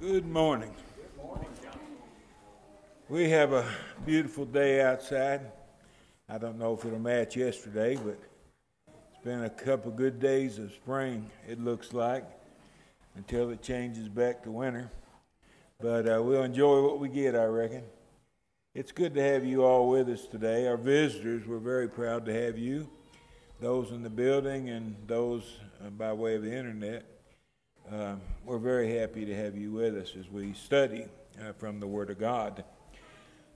Good morning. We have a beautiful day outside. I don't know if it'll match yesterday, but it's been a couple good days of spring, it looks like, until it changes back to winter. But uh, we'll enjoy what we get, I reckon. It's good to have you all with us today. Our visitors, we're very proud to have you, those in the building and those uh, by way of the internet. Um, we're very happy to have you with us as we study uh, from the Word of God.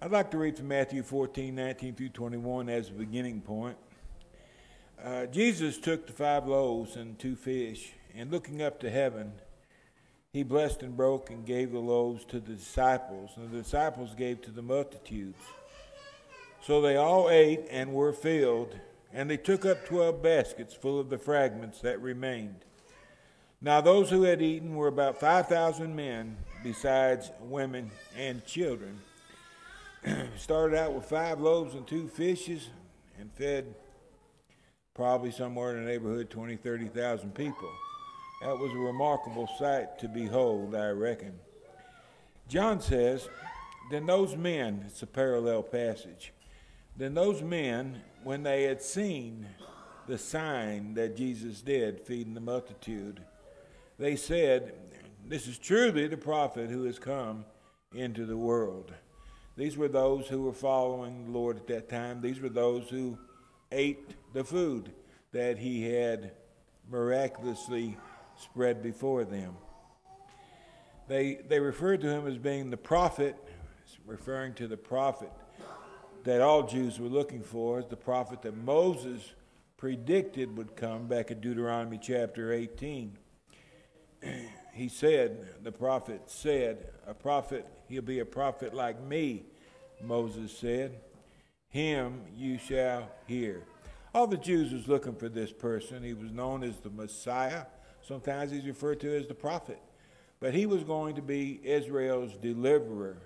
I'd like to read from Matthew 14, 19 through 21 as a beginning point. Uh, Jesus took the five loaves and two fish, and looking up to heaven, he blessed and broke and gave the loaves to the disciples, and the disciples gave to the multitudes. So they all ate and were filled, and they took up twelve baskets full of the fragments that remained. Now, those who had eaten were about 5,000 men, besides women and children. Started out with five loaves and two fishes and fed probably somewhere in the neighborhood 20, 30,000 people. That was a remarkable sight to behold, I reckon. John says, Then those men, it's a parallel passage, then those men, when they had seen the sign that Jesus did feeding the multitude, they said, This is truly the prophet who has come into the world. These were those who were following the Lord at that time. These were those who ate the food that he had miraculously spread before them. They, they referred to him as being the prophet, referring to the prophet that all Jews were looking for, the prophet that Moses predicted would come back in Deuteronomy chapter 18 he said, the prophet said, a prophet, he'll be a prophet like me, Moses said. Him you shall hear. All the Jews was looking for this person. He was known as the Messiah. Sometimes he's referred to as the prophet. But he was going to be Israel's deliverer,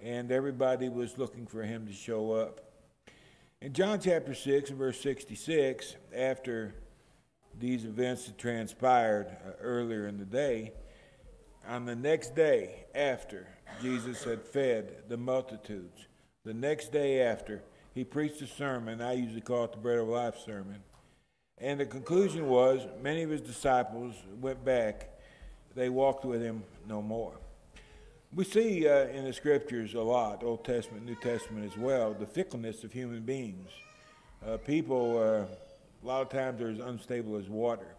and everybody was looking for him to show up. In John chapter 6 and verse 66, after these events that transpired uh, earlier in the day. On the next day after Jesus had fed the multitudes, the next day after, he preached a sermon. I usually call it the Bread of Life sermon. And the conclusion was many of his disciples went back, they walked with him no more. We see uh, in the scriptures a lot, Old Testament, New Testament as well, the fickleness of human beings. Uh, people uh, a lot of times they're as unstable as water.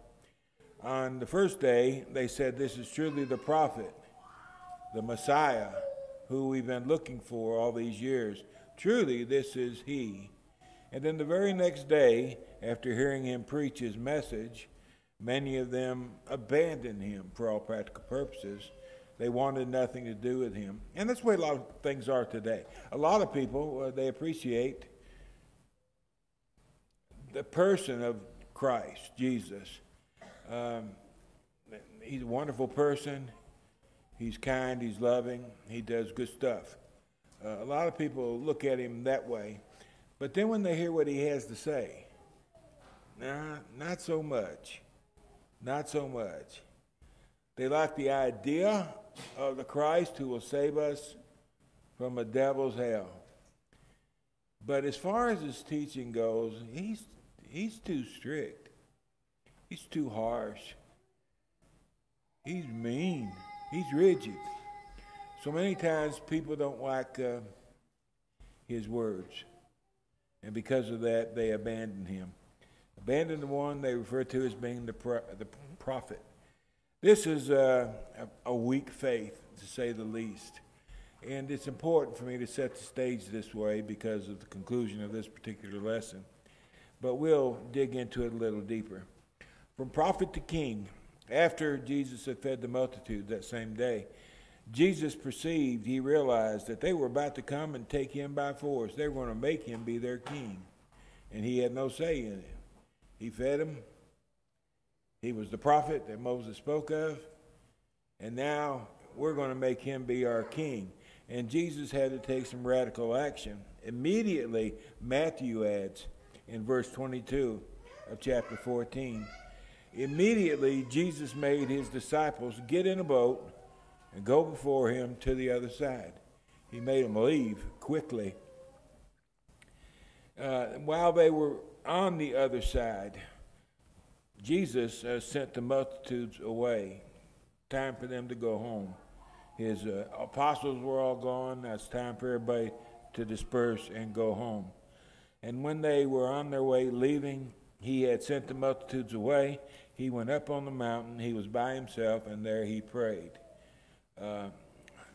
On the first day, they said, This is truly the prophet, the Messiah, who we've been looking for all these years. Truly, this is he. And then the very next day, after hearing him preach his message, many of them abandoned him for all practical purposes. They wanted nothing to do with him. And that's the way a lot of things are today. A lot of people, uh, they appreciate the person of Christ, Jesus. Um, he's a wonderful person. He's kind. He's loving. He does good stuff. Uh, a lot of people look at him that way, but then when they hear what he has to say, nah, not so much. Not so much. They like the idea of the Christ who will save us from a devil's hell. But as far as his teaching goes, he's he's too strict. He's too harsh. He's mean. He's rigid. So many times people don't like uh, his words. And because of that, they abandon him. Abandon the one they refer to as being the, pro- the prophet. This is uh, a, a weak faith, to say the least. And it's important for me to set the stage this way because of the conclusion of this particular lesson but we'll dig into it a little deeper. From prophet to king, after Jesus had fed the multitude that same day, Jesus perceived, he realized that they were about to come and take him by force. They were going to make him be their king. And he had no say in it. He fed them. He was the prophet that Moses spoke of. And now we're going to make him be our king. And Jesus had to take some radical action. Immediately, Matthew adds, in verse 22 of chapter 14. Immediately, Jesus made his disciples get in a boat and go before him to the other side. He made them leave quickly. Uh, while they were on the other side, Jesus uh, sent the multitudes away. Time for them to go home. His uh, apostles were all gone. That's time for everybody to disperse and go home. And when they were on their way leaving, he had sent the multitudes away. He went up on the mountain. He was by himself, and there he prayed. Uh,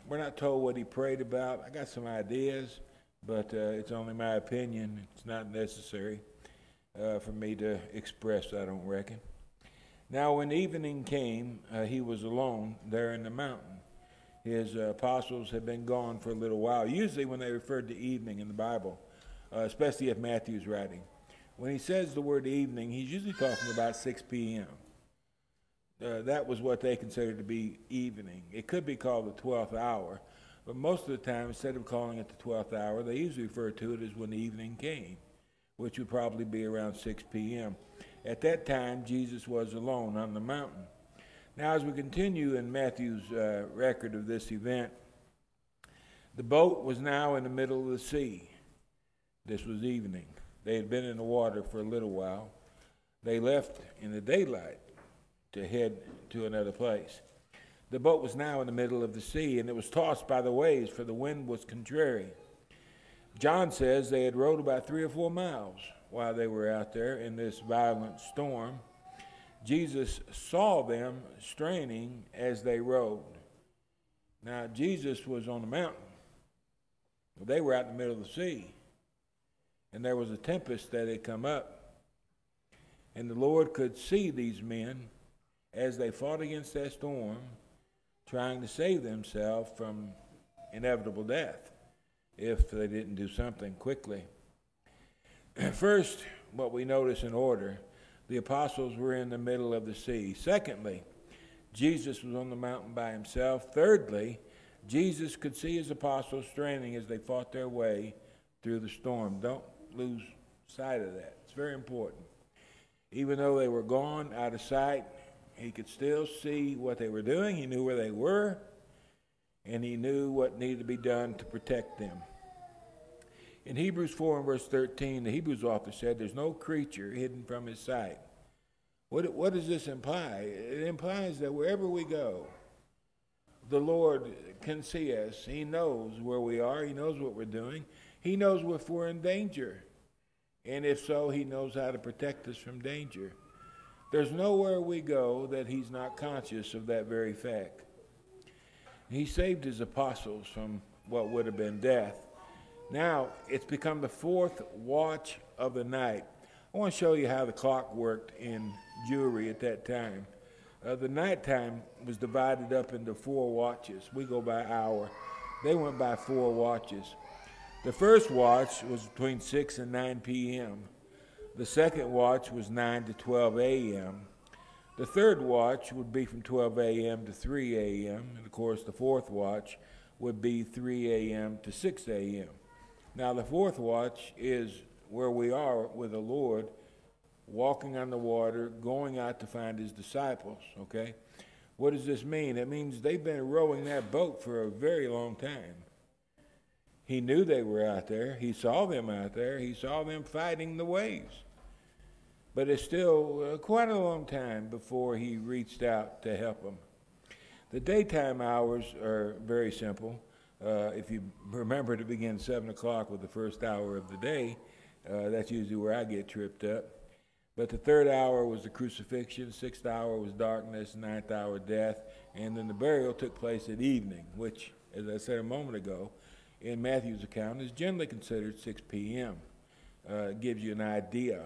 we're not told what he prayed about. I got some ideas, but uh, it's only my opinion. It's not necessary uh, for me to express, I don't reckon. Now, when evening came, uh, he was alone there in the mountain. His uh, apostles had been gone for a little while. Usually, when they referred to evening in the Bible, uh, especially if Matthew's writing, when he says the word evening, he's usually talking about 6 p.m. Uh, that was what they considered to be evening. It could be called the 12th hour, but most of the time, instead of calling it the 12th hour, they usually refer to it as when the evening came which would probably be around 6 p.m. At that time, Jesus was alone on the mountain. Now, as we continue in Matthew's uh, record of this event, the boat was now in the middle of the sea. This was evening. They had been in the water for a little while. They left in the daylight to head to another place. The boat was now in the middle of the sea, and it was tossed by the waves, for the wind was contrary. John says they had rowed about three or four miles while they were out there in this violent storm. Jesus saw them straining as they rowed. Now, Jesus was on the mountain. They were out in the middle of the sea. And there was a tempest that had come up. And the Lord could see these men as they fought against that storm, trying to save themselves from inevitable death if they didn't do something quickly. First, what we notice in order, the apostles were in the middle of the sea. Secondly, Jesus was on the mountain by himself. Thirdly, Jesus could see his apostles straining as they fought their way through the storm. Don't lose sight of that. It's very important. Even though they were gone out of sight, he could still see what they were doing. He knew where they were and he knew what needed to be done to protect them. In Hebrews 4 and verse 13, the Hebrews author said, There's no creature hidden from his sight. What, what does this imply? It implies that wherever we go, the Lord can see us. He knows where we are, He knows what we're doing, He knows if we're in danger. And if so, He knows how to protect us from danger. There's nowhere we go that He's not conscious of that very fact. He saved his apostles from what would have been death. Now it's become the fourth watch of the night. I want to show you how the clock worked in Jewry at that time. Uh, the nighttime was divided up into four watches. We go by hour. They went by four watches. The first watch was between 6 and 9 p.m. The second watch was 9 to 12 a.m. The third watch would be from 12 a.m. to 3 a.m., and of course, the fourth watch would be 3 a.m. to 6 a.m. Now, the fourth watch is where we are with the Lord, walking on the water, going out to find his disciples, okay? What does this mean? It means they've been rowing that boat for a very long time. He knew they were out there. He saw them out there. He saw them fighting the waves but it's still uh, quite a long time before he reached out to help them. The daytime hours are very simple. Uh, if you remember to begin 7 o'clock with the first hour of the day, uh, that's usually where I get tripped up. But the third hour was the crucifixion, sixth hour was darkness, ninth hour death, and then the burial took place at evening, which, as I said a moment ago, in Matthew's account is generally considered 6 p.m. Uh, gives you an idea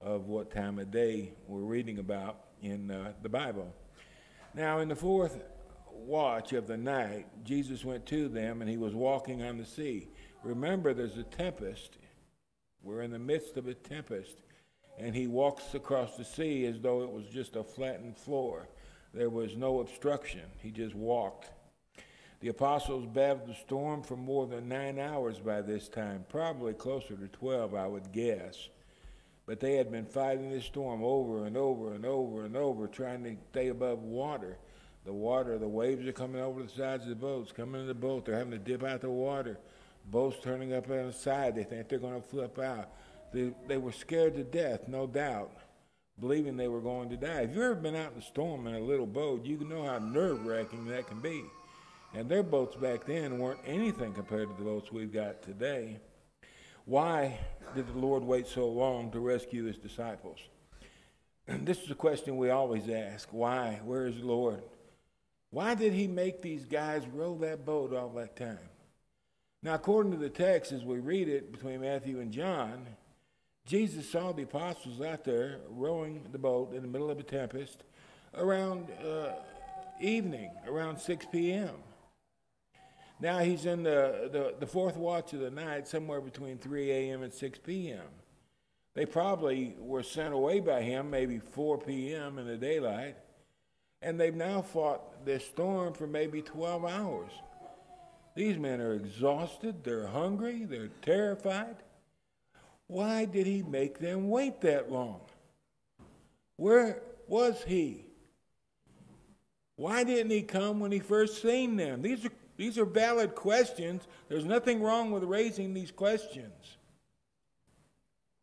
of what time of day we're reading about in uh, the Bible. Now, in the fourth watch of the night, Jesus went to them and he was walking on the sea. Remember, there's a tempest. We're in the midst of a tempest. And he walks across the sea as though it was just a flattened floor. There was no obstruction. He just walked. The apostles battled the storm for more than nine hours by this time, probably closer to 12, I would guess. But they had been fighting this storm over and over and over and over, trying to stay above water. The water, the waves are coming over the sides of the boats, coming in the boat. They're having to dip out the water. Boats turning up on the side. They think they're going to flip out. They, they were scared to death, no doubt, believing they were going to die. If you've ever been out in a storm in a little boat, you can know how nerve wracking that can be. And their boats back then weren't anything compared to the boats we've got today. Why did the Lord wait so long to rescue his disciples? This is a question we always ask. Why? Where is the Lord? Why did he make these guys row that boat all that time? Now, according to the text, as we read it between Matthew and John, Jesus saw the apostles out there rowing the boat in the middle of a tempest around uh, evening, around 6 p.m. Now he's in the, the, the, fourth watch of the night, somewhere between 3 a.m. and 6 p.m. They probably were sent away by him maybe 4 p.m. in the daylight, and they've now fought this storm for maybe 12 hours. These men are exhausted, they're hungry, they're terrified. Why did he make them wait that long? Where was he? Why didn't he come when he first seen them? These are these are valid questions. There's nothing wrong with raising these questions.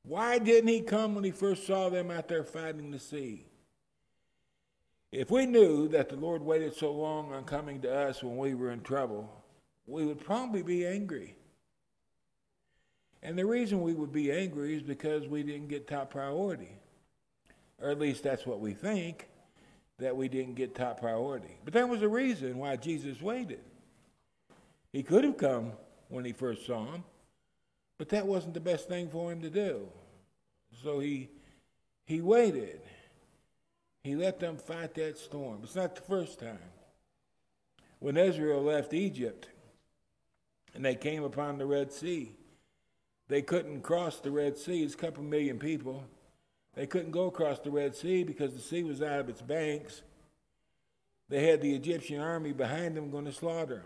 Why didn't he come when he first saw them out there fighting the sea? If we knew that the Lord waited so long on coming to us when we were in trouble, we would probably be angry. And the reason we would be angry is because we didn't get top priority. Or at least that's what we think, that we didn't get top priority. But there was a reason why Jesus waited. He could have come when he first saw him, but that wasn't the best thing for him to do. So he he waited. He let them fight that storm. It's not the first time. When Israel left Egypt and they came upon the Red Sea, they couldn't cross the Red Sea. It's a couple million people. They couldn't go across the Red Sea because the sea was out of its banks. They had the Egyptian army behind them going to slaughter them.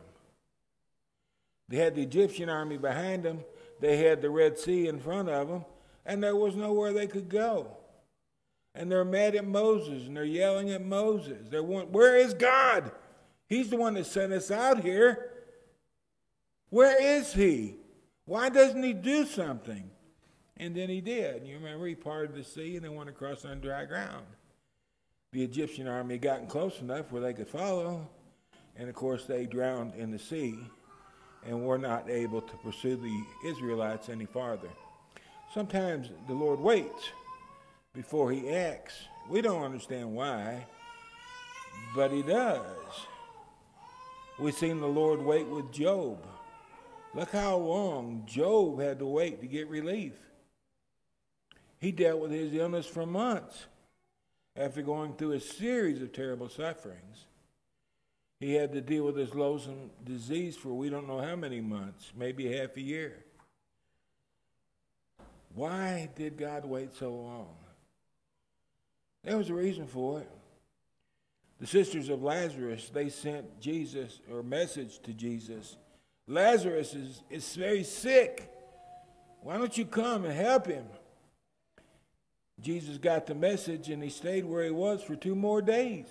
They had the Egyptian army behind them, they had the Red Sea in front of them, and there was nowhere they could go. And they're mad at Moses and they're yelling at Moses. They're one, where is God? He's the one that sent us out here. Where is he? Why doesn't he do something? And then he did. You remember he parted the sea and they went across on dry ground. The Egyptian army gotten close enough where they could follow, and of course they drowned in the sea and were not able to pursue the Israelites any farther. Sometimes the Lord waits before he acts. We don't understand why, but he does. We've seen the Lord wait with Job. Look how long Job had to wait to get relief. He dealt with his illness for months after going through a series of terrible sufferings. He had to deal with this loathsome disease for we don't know how many months, maybe half a year. Why did God wait so long? There was a reason for it. The sisters of Lazarus, they sent Jesus or message to Jesus. Lazarus is, is very sick. Why don't you come and help him? Jesus got the message and he stayed where he was for two more days.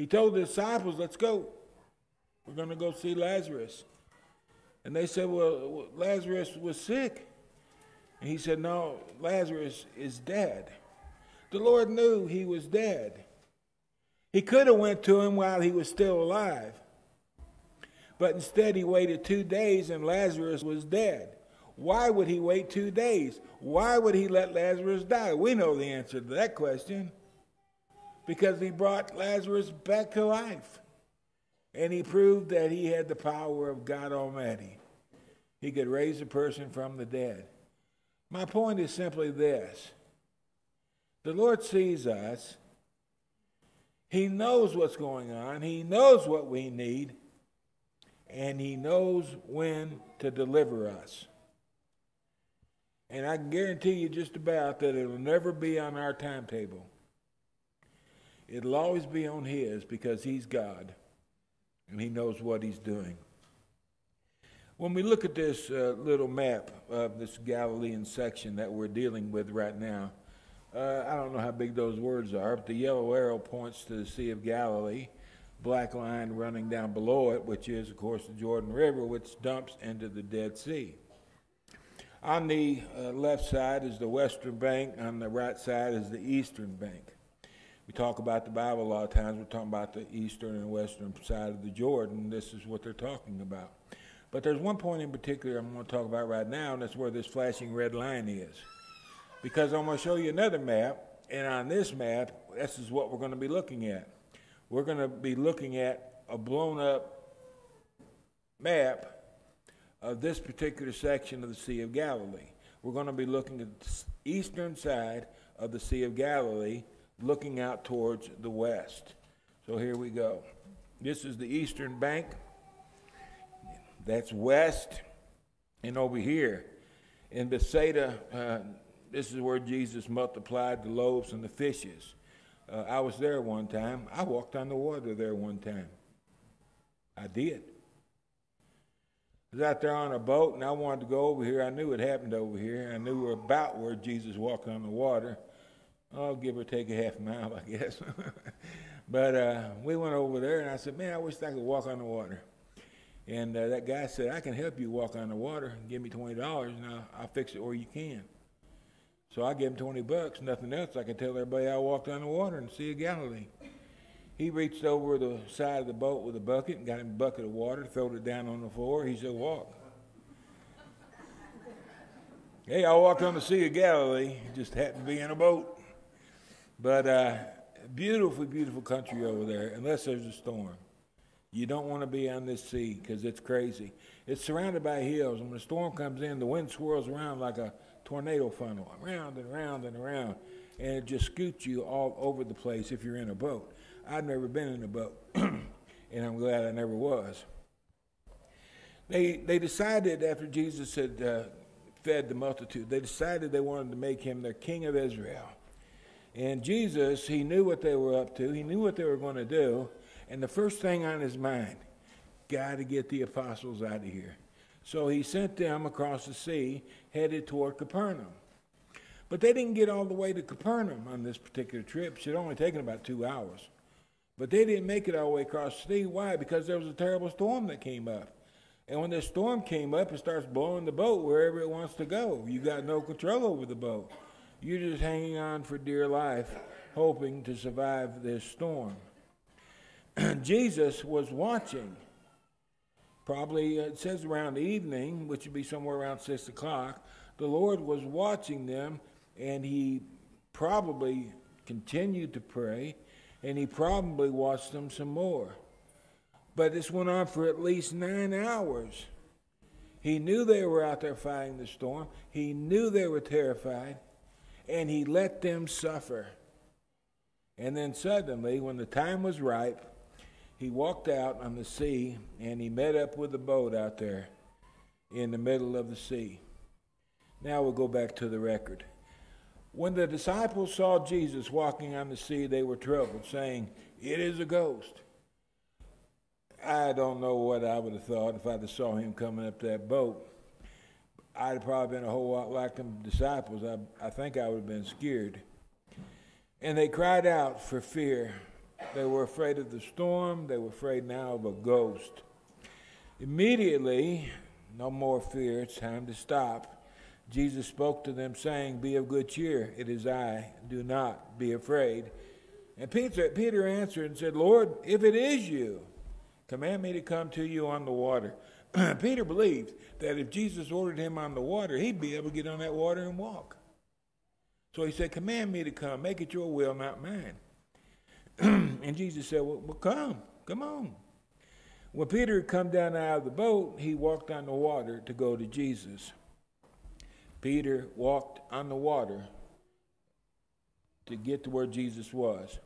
He told the disciples, Let's go. We're going to go see Lazarus. And they said, Well, Lazarus was sick. And he said, No, Lazarus is dead. The Lord knew he was dead. He could have went to him while he was still alive. But instead he waited 2 days and Lazarus was dead. Why would he wait 2 days? Why would he let Lazarus die? We know the answer to that question because he brought Lazarus back to life. And he proved that he had the power of God Almighty. He could raise a person from the dead. My point is simply this the Lord sees us, He knows what's going on, He knows what we need, and He knows when to deliver us. And I can guarantee you just about that it'll never be on our timetable. It'll always be on His because He's God and He knows what He's doing. When we look at this uh, little map of this Galilean section that we're dealing with right now, Uh, I don't know how big those words are, but the yellow arrow points to the Sea of Galilee. Black line running down below it, which is, of course, the Jordan River, which dumps into the Dead Sea. On the uh, left side is the western bank, on the right side is the eastern bank. We talk about the Bible a lot of times, we're talking about the eastern and western side of the Jordan. This is what they're talking about. But there's one point in particular I'm going to talk about right now, and that's where this flashing red line is because I'm going to show you another map, and on this map, this is what we're going to be looking at. We're going to be looking at a blown up map of this particular section of the Sea of Galilee. We're going to be looking at the eastern side of the Sea of Galilee, looking out towards the west. So here we go. This is the eastern bank. That's west. And over here in Bethsaida, uh, this is where Jesus multiplied the loaves and the fishes. Uh, I was there one time. I walked on the water there one time. I did. I was out there on a boat and I wanted to go over here. I knew it happened over here. I knew about where Jesus walked on the water. I'll give or take a half mile, I guess. but uh, we went over there and I said, Man, I wish I could walk on the water. And uh, that guy said, I can help you walk on the water. Give me $20 and I'll, I'll fix it where you can. So I gave him 20 bucks, nothing else. I could tell everybody I walked on the water and Sea of Galilee. He reached over the side of the boat with a bucket and got him a bucket of water, throwed it down on the floor. He said, Walk. hey, I walked on the Sea of Galilee. Just happened to be in a boat. But uh, beautiful, beautiful country over there, unless there's a storm. You don't want to be on this sea because it's crazy. It's surrounded by hills. And when a storm comes in, the wind swirls around like a tornado funnel, around and around and around, and it just scoots you all over the place if you're in a boat. I've never been in a boat, and I'm glad I never was. They, they decided after Jesus had uh, fed the multitude, they decided they wanted to make him their king of Israel. And Jesus, he knew what they were up to, he knew what they were going to do, and the first thing on his mind, got to get the apostles out of here. So he sent them across the sea, headed toward Capernaum. But they didn't get all the way to Capernaum on this particular trip. It had only taken about two hours. But they didn't make it all the way across the sea. Why? Because there was a terrible storm that came up. And when this storm came up, it starts blowing the boat wherever it wants to go. You got no control over the boat. You're just hanging on for dear life, hoping to survive this storm. Jesus was watching probably uh, it says around evening, which would be somewhere around six o'clock, the Lord was watching them and he probably continued to pray and he probably watched them some more. But this went on for at least nine hours. He knew they were out there fighting the storm, he knew they were terrified, and he let them suffer. And then suddenly, when the time was ripe, he walked out on the sea and he met up with a boat out there in the middle of the sea. Now we'll go back to the record. When the disciples saw Jesus walking on the sea, they were troubled, saying, It is a ghost. I don't know what I would have thought if I'd have saw him coming up that boat. I'd probably been a whole lot like them disciples. I, I think I would have been scared. And they cried out for fear. They were afraid of the storm. They were afraid now of a ghost. Immediately, no more fear. It's time to stop. Jesus spoke to them, saying, Be of good cheer. It is I. Do not be afraid. And Peter, Peter answered and said, Lord, if it is you, command me to come to you on the water. Peter believed that if Jesus ordered him on the water, he'd be able to get on that water and walk. So he said, Command me to come. Make it your will, not mine. and Jesus said, well, well, come, come on. When Peter had come down out of the boat, he walked on the water to go to Jesus. Peter walked on the water to get to where Jesus was.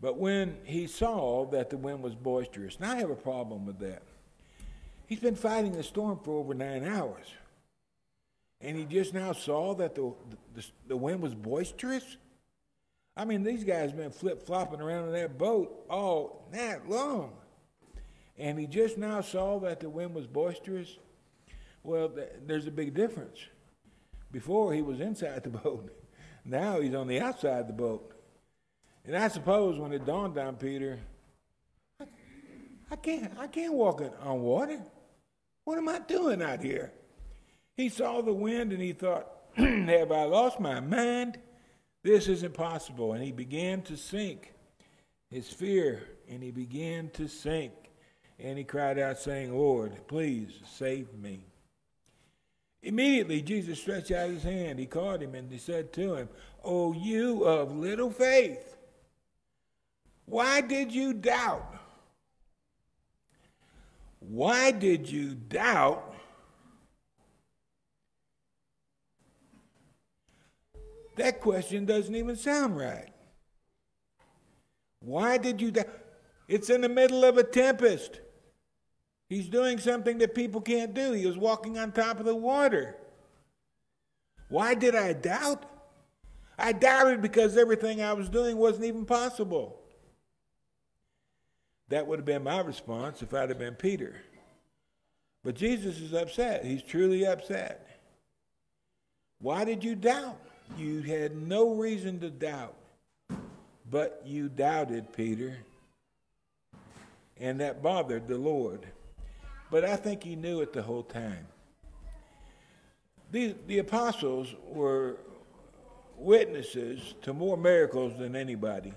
But when he saw that the wind was boisterous, now I have a problem with that. He's been fighting the storm for over nine hours. And he just now saw that the, the, the wind was boisterous? I mean, these guys have been flip flopping around in that boat all that long. And he just now saw that the wind was boisterous. Well, th- there's a big difference. Before he was inside the boat. Now he's on the outside of the boat. And I suppose when it dawned on Peter, I can't, I can't walk on water. What am I doing out here? He saw the wind and he thought, Have I lost my mind? This is impossible. And he began to sink. His fear, and he began to sink. And he cried out, saying, Lord, please save me. Immediately, Jesus stretched out his hand. He caught him and he said to him, O you of little faith, why did you doubt? Why did you doubt? That question doesn't even sound right. Why did you doubt? It's in the middle of a tempest. He's doing something that people can't do. He was walking on top of the water. Why did I doubt? I doubted because everything I was doing wasn't even possible. That would have been my response if I'd have been Peter. But Jesus is upset. He's truly upset. Why did you doubt? You had no reason to doubt, but you doubted, Peter. And that bothered the Lord. But I think he knew it the whole time. The, the apostles were witnesses to more miracles than anybody.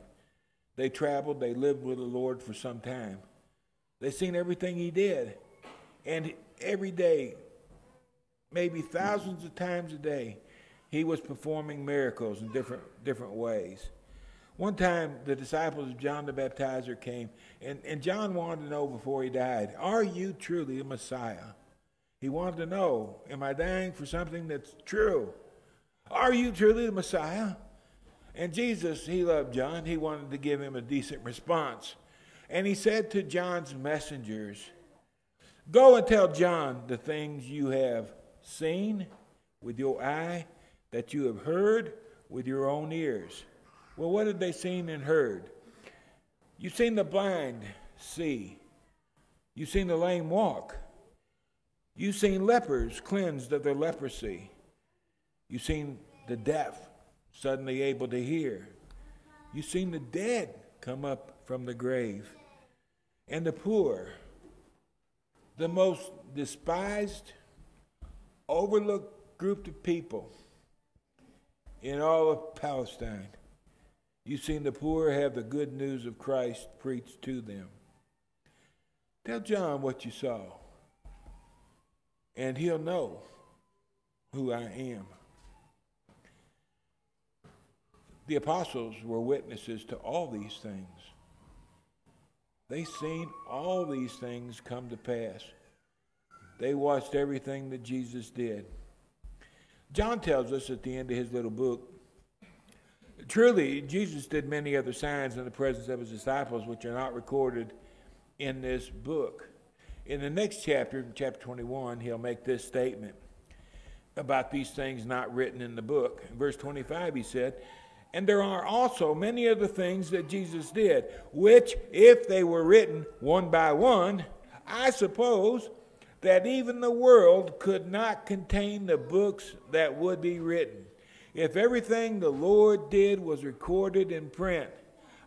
They traveled, they lived with the Lord for some time. They seen everything he did. And every day, maybe thousands of times a day, he was performing miracles in different different ways. One time, the disciples of John the Baptizer came, and, and John wanted to know before he died, Are you truly the Messiah? He wanted to know, Am I dying for something that's true? Are you truly the Messiah? And Jesus, he loved John. He wanted to give him a decent response. And he said to John's messengers, Go and tell John the things you have seen with your eye, that you have heard with your own ears. Well, what had they seen and heard? You've seen the blind see. You've seen the lame walk. You've seen lepers cleansed of their leprosy. You've seen the deaf suddenly able to hear. You've seen the dead come up from the grave. And the poor, the most despised, overlooked group of people in all of Palestine You've seen the poor have the good news of Christ preached to them. Tell John what you saw, and he'll know who I am. The apostles were witnesses to all these things. They seen all these things come to pass. They watched everything that Jesus did. John tells us at the end of his little book Truly, Jesus did many other signs in the presence of his disciples, which are not recorded in this book. In the next chapter, chapter 21, he'll make this statement about these things not written in the book. In verse 25, he said, And there are also many other things that Jesus did, which, if they were written one by one, I suppose that even the world could not contain the books that would be written. If everything the Lord did was recorded in print,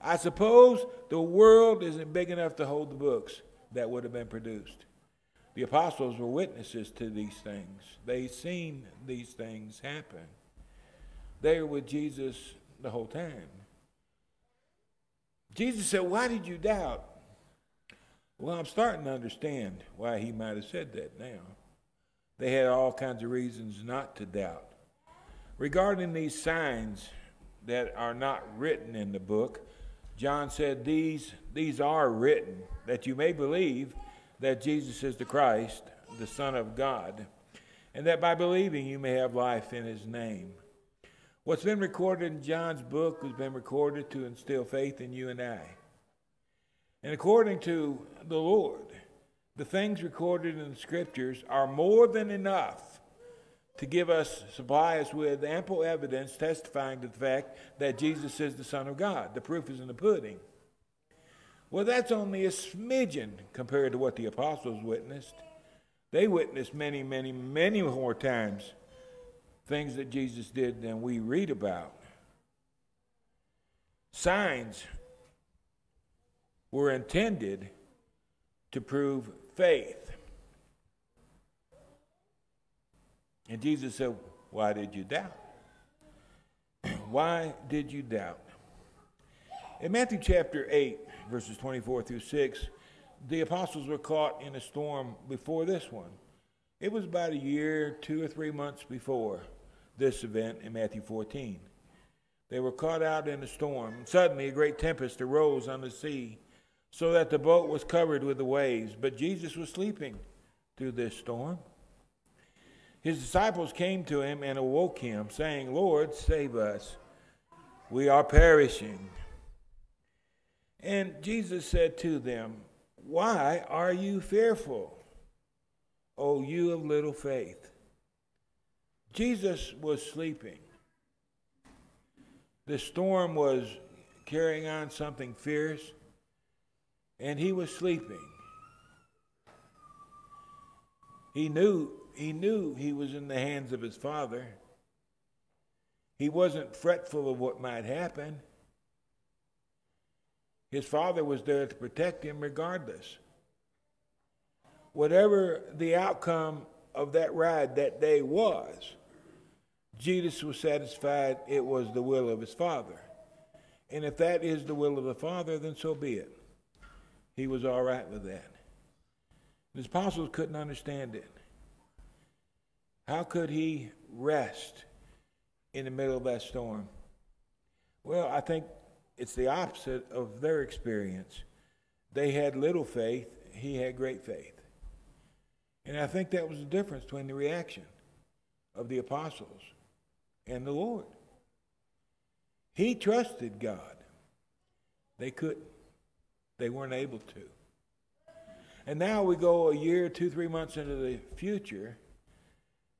I suppose the world isn't big enough to hold the books that would have been produced. The apostles were witnesses to these things. They seen these things happen. They were with Jesus the whole time. Jesus said, Why did you doubt? Well, I'm starting to understand why he might have said that now. They had all kinds of reasons not to doubt. Regarding these signs that are not written in the book, John said, These, these are written, that you may believe that Jesus is the Christ, the Son of God, and that by believing you may have life in his name. What's been recorded in John's book has been recorded to instill faith in you and I. And according to the Lord, the things recorded in the scriptures are more than enough to give us, supply us with ample evidence testifying to the fact that Jesus is the Son of God. The proof is in the pudding. Well, that's only a smidgen compared to what the apostles witnessed. They witnessed many, many, many more times things that Jesus did than we read about. Signs were intended to prove faith. And Jesus said, Why did you doubt? Why did you doubt? In Matthew chapter 8, verses 24 through 6, the apostles were caught in a storm before this one. It was about a year, two or three months before this event in Matthew 14. They were caught out in a storm. Suddenly, a great tempest arose on the sea, so that the boat was covered with the waves. But Jesus was sleeping through this storm. His disciples came to him and awoke him, saying, Lord, save us. We are perishing. And Jesus said to them, Why are you fearful, O you of little faith? Jesus was sleeping. The storm was carrying on something fierce, and he was sleeping. He knew he knew he was in the hands of his father. He wasn't fretful of what might happen. His father was there to protect him regardless. Whatever the outcome of that ride that day was, Jesus was satisfied it was the will of his Father. And if that is the will of the Father, then so be it. He was all right with that. His apostles couldn't understand it. How could he rest in the middle of that storm? Well, I think it's the opposite of their experience. They had little faith, he had great faith. And I think that was the difference between the reaction of the apostles and the Lord. He trusted God. They couldn't. They weren't able to. And now we go a year, two, three months into the future.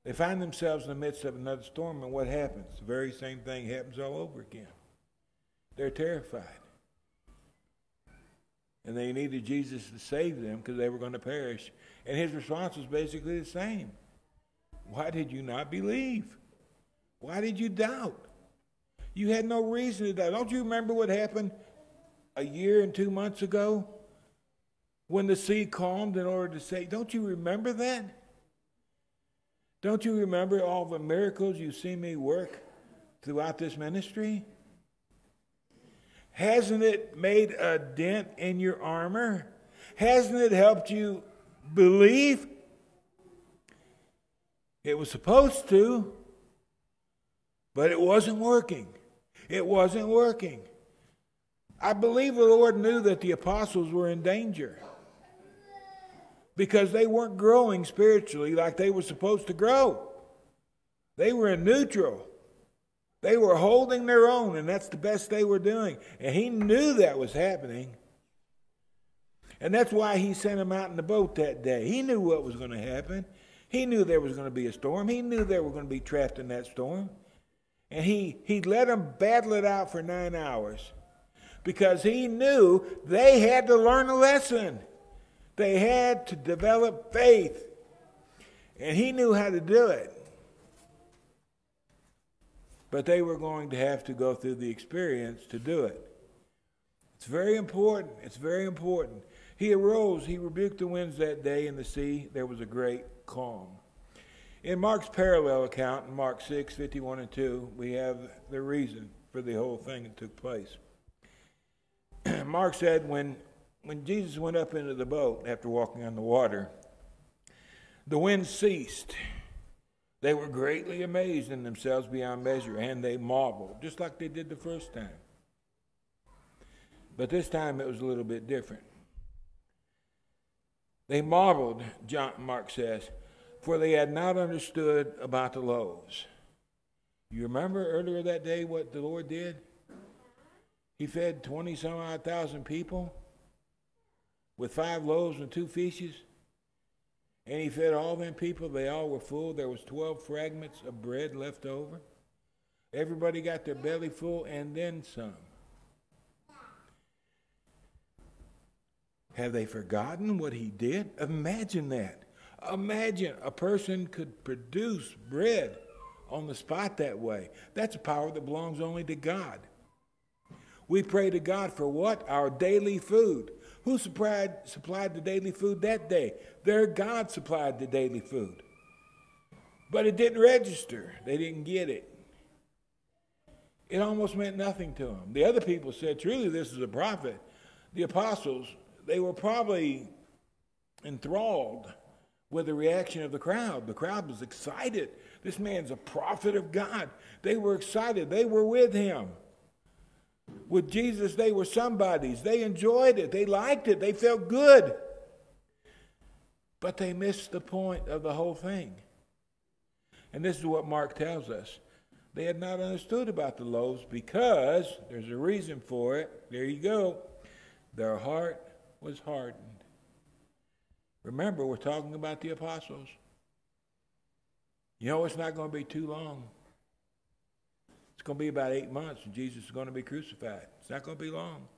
They find themselves in the midst of another storm, and what happens? The very same thing happens all over again. They're terrified. And they needed Jesus to save them because they were going to perish. And his response was basically the same Why did you not believe? Why did you doubt? You had no reason to doubt. Don't you remember what happened a year and two months ago when the sea calmed in order to say, don't you remember that? Don't you remember all the miracles you see me work throughout this ministry? Hasn't it made a dent in your armor? Hasn't it helped you believe? It was supposed to. But it wasn't working. It wasn't working. I believe the Lord knew that the apostles were in danger because they weren't growing spiritually like they were supposed to grow. They were in neutral. They were holding their own, and that's the best they were doing. And he knew that was happening. And that's why he sent them out in the boat that day. He knew what was going to happen. He knew there was going to be a storm. He knew they were going to be trapped in that storm. And he, he let them battle it out for nine hours because he knew they had to learn a lesson. They had to develop faith. And he knew how to do it. But they were going to have to go through the experience to do it. It's very important. It's very important. He arose, he rebuked the winds that day in the sea. There was a great calm. In Mark's parallel account, in Mark 6, 51 and 2, we have the reason for the whole thing that took place. Mark said when, when Jesus went up into the boat after walking on the water, the wind ceased. They were greatly amazed in themselves beyond measure, and they marveled, just like they did the first time. But this time it was a little bit different. They marveled, John Mark says, for they had not understood about the loaves. You remember earlier that day what the Lord did? He fed 20 some odd thousand people with five loaves and two fishes. And he fed all them people. They all were full. There was 12 fragments of bread left over. Everybody got their belly full and then some. Have they forgotten what he did? Imagine that. Imagine a person could produce bread on the spot that way. That's a power that belongs only to God. We pray to God for what? Our daily food. Who supplied, supplied the daily food that day? Their God supplied the daily food. But it didn't register, they didn't get it. It almost meant nothing to them. The other people said, Truly, this is a prophet. The apostles, they were probably enthralled with the reaction of the crowd. The crowd was excited. This man's a prophet of God. They were excited, they were with him. With Jesus, they were somebody's. They enjoyed it, they liked it, they felt good. But they missed the point of the whole thing. And this is what Mark tells us. They had not understood about the loaves because there's a reason for it. There you go. Their heart was hardened. Remember, we're talking about the apostles. You know, it's not going to be too long. It's going to be about eight months, and Jesus is going to be crucified. It's not going to be long.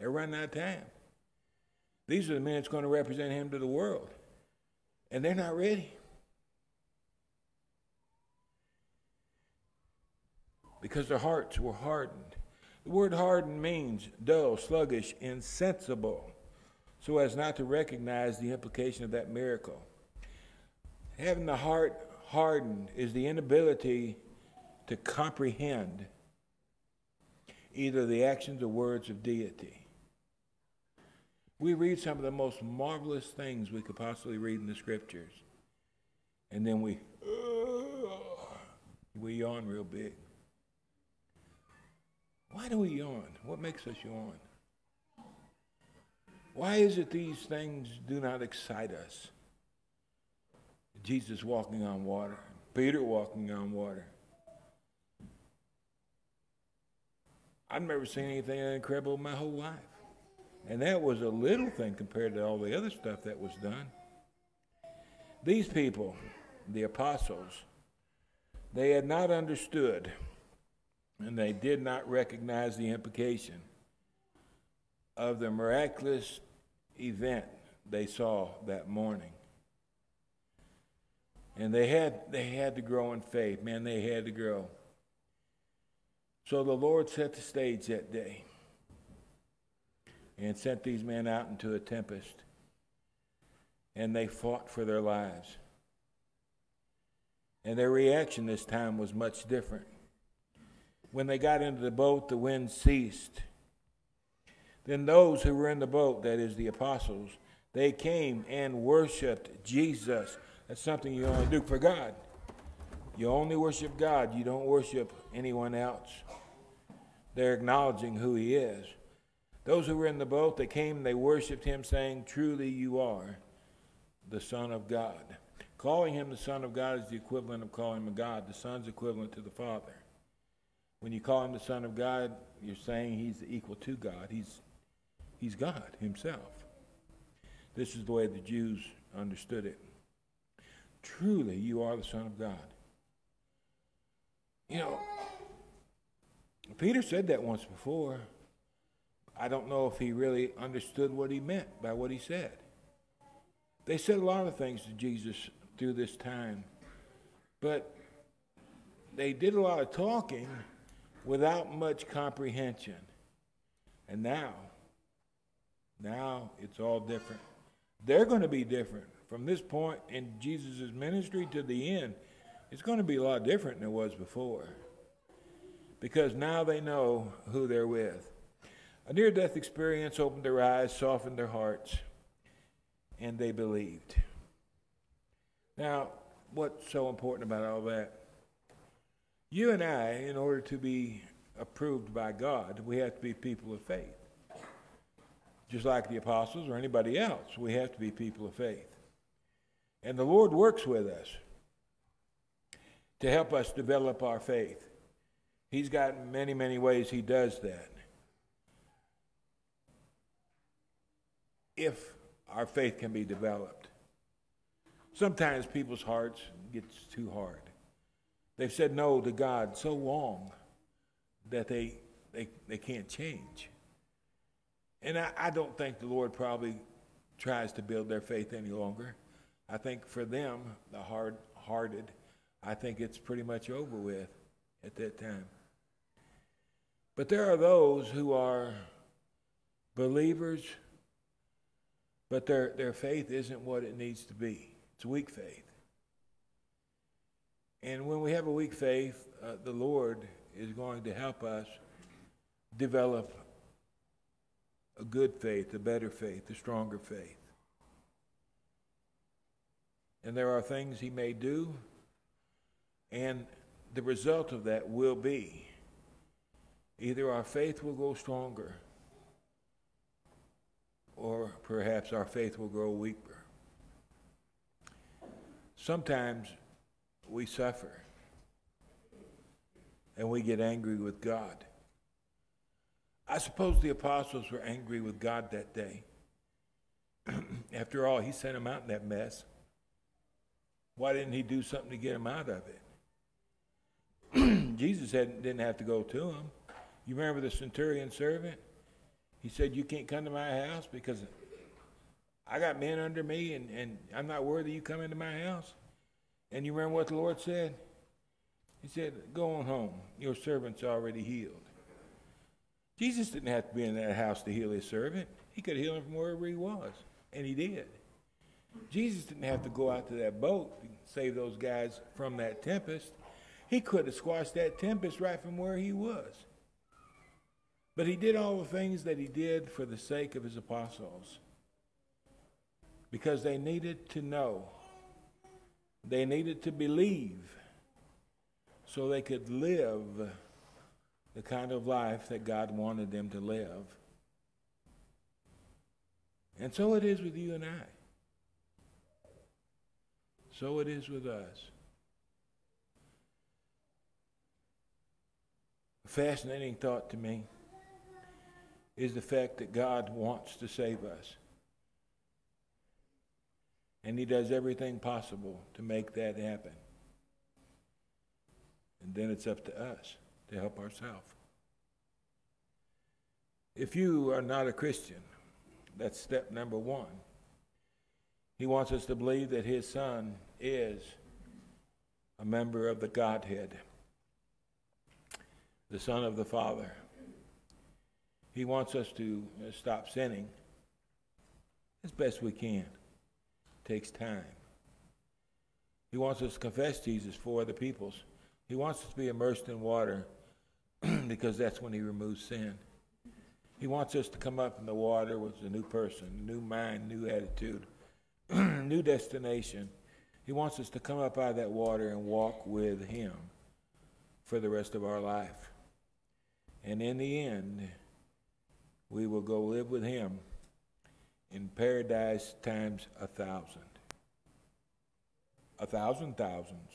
They're running out of time. These are the men that's going to represent him to the world, and they're not ready. Because their hearts were hardened. The word hardened means dull, sluggish, insensible, so as not to recognize the implication of that miracle. Having the heart hardened is the inability to comprehend either the actions or words of deity. We read some of the most marvelous things we could possibly read in the scriptures, and then we uh, we yawn real big. Why do we yawn? What makes us yawn? Why is it these things do not excite us? Jesus walking on water, Peter walking on water. I've never seen anything incredible in my whole life. And that was a little thing compared to all the other stuff that was done. These people, the apostles, they had not understood and they did not recognize the implication of the miraculous event they saw that morning. And they had, they had to grow in faith. Man, they had to grow. So the Lord set the stage that day and sent these men out into a tempest. And they fought for their lives. And their reaction this time was much different. When they got into the boat, the wind ceased. Then those who were in the boat, that is the apostles, they came and worshiped Jesus. That's something you only do for God. You only worship God, you don't worship anyone else. They're acknowledging who He is. Those who were in the boat, they came, they worshiped Him, saying, Truly you are the Son of God. Calling Him the Son of God is the equivalent of calling Him a God. The Son's equivalent to the Father. When you call Him the Son of God, you're saying He's equal to God. He's, he's God Himself. This is the way the Jews understood it. Truly, you are the Son of God. You know, Peter said that once before. I don't know if he really understood what he meant by what he said. They said a lot of things to Jesus through this time, but they did a lot of talking without much comprehension. And now, now it's all different. They're going to be different. From this point in Jesus' ministry to the end, it's going to be a lot different than it was before because now they know who they're with. A near death experience opened their eyes, softened their hearts, and they believed. Now, what's so important about all that? You and I, in order to be approved by God, we have to be people of faith. Just like the apostles or anybody else, we have to be people of faith. And the Lord works with us to help us develop our faith. He's got many, many ways he does that. If our faith can be developed. Sometimes people's hearts gets too hard. They've said no to God so long that they they, they can't change. And I, I don't think the Lord probably tries to build their faith any longer. I think for them, the hard hearted, I think it's pretty much over with at that time. But there are those who are believers, but their, their faith isn't what it needs to be. It's weak faith. And when we have a weak faith, uh, the Lord is going to help us develop a good faith, a better faith, a stronger faith. And there are things He may do, and the result of that will be either our faith will grow stronger or perhaps our faith will grow weaker. Sometimes we suffer and we get angry with God. I suppose the apostles were angry with God that day. After all, he sent them out in that mess. Why didn't he do something to get them out of it? Jesus had, didn't have to go to them. You remember the centurion servant? He said, You can't come to my house because I got men under me and, and I'm not worthy you come into my house. And you remember what the Lord said? He said, Go on home. Your servant's already healed. Jesus didn't have to be in that house to heal his servant. He could heal him from wherever he was, and he did. Jesus didn't have to go out to that boat to save those guys from that tempest. He could have squashed that tempest right from where he was. But he did all the things that he did for the sake of his apostles because they needed to know, they needed to believe so they could live the kind of life that God wanted them to live. And so it is with you and I. So it is with us. A fascinating thought to me is the fact that God wants to save us. And He does everything possible to make that happen. And then it's up to us to help ourselves. If you are not a Christian, that's step number one. He wants us to believe that his son is a member of the Godhead, the Son of the Father. He wants us to stop sinning as best we can. It takes time. He wants us to confess Jesus for other peoples. He wants us to be immersed in water because that's when he removes sin. He wants us to come up in the water with a new person, new mind, new attitude, new destination. He wants us to come up out of that water and walk with him for the rest of our life. And in the end, we will go live with him in paradise times a thousand. A thousand thousands.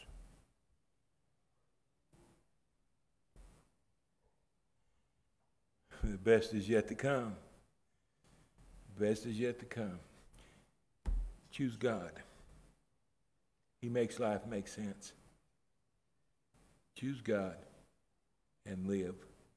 The best is yet to come. The best is yet to come. Choose God. He makes life make sense. Choose God and live.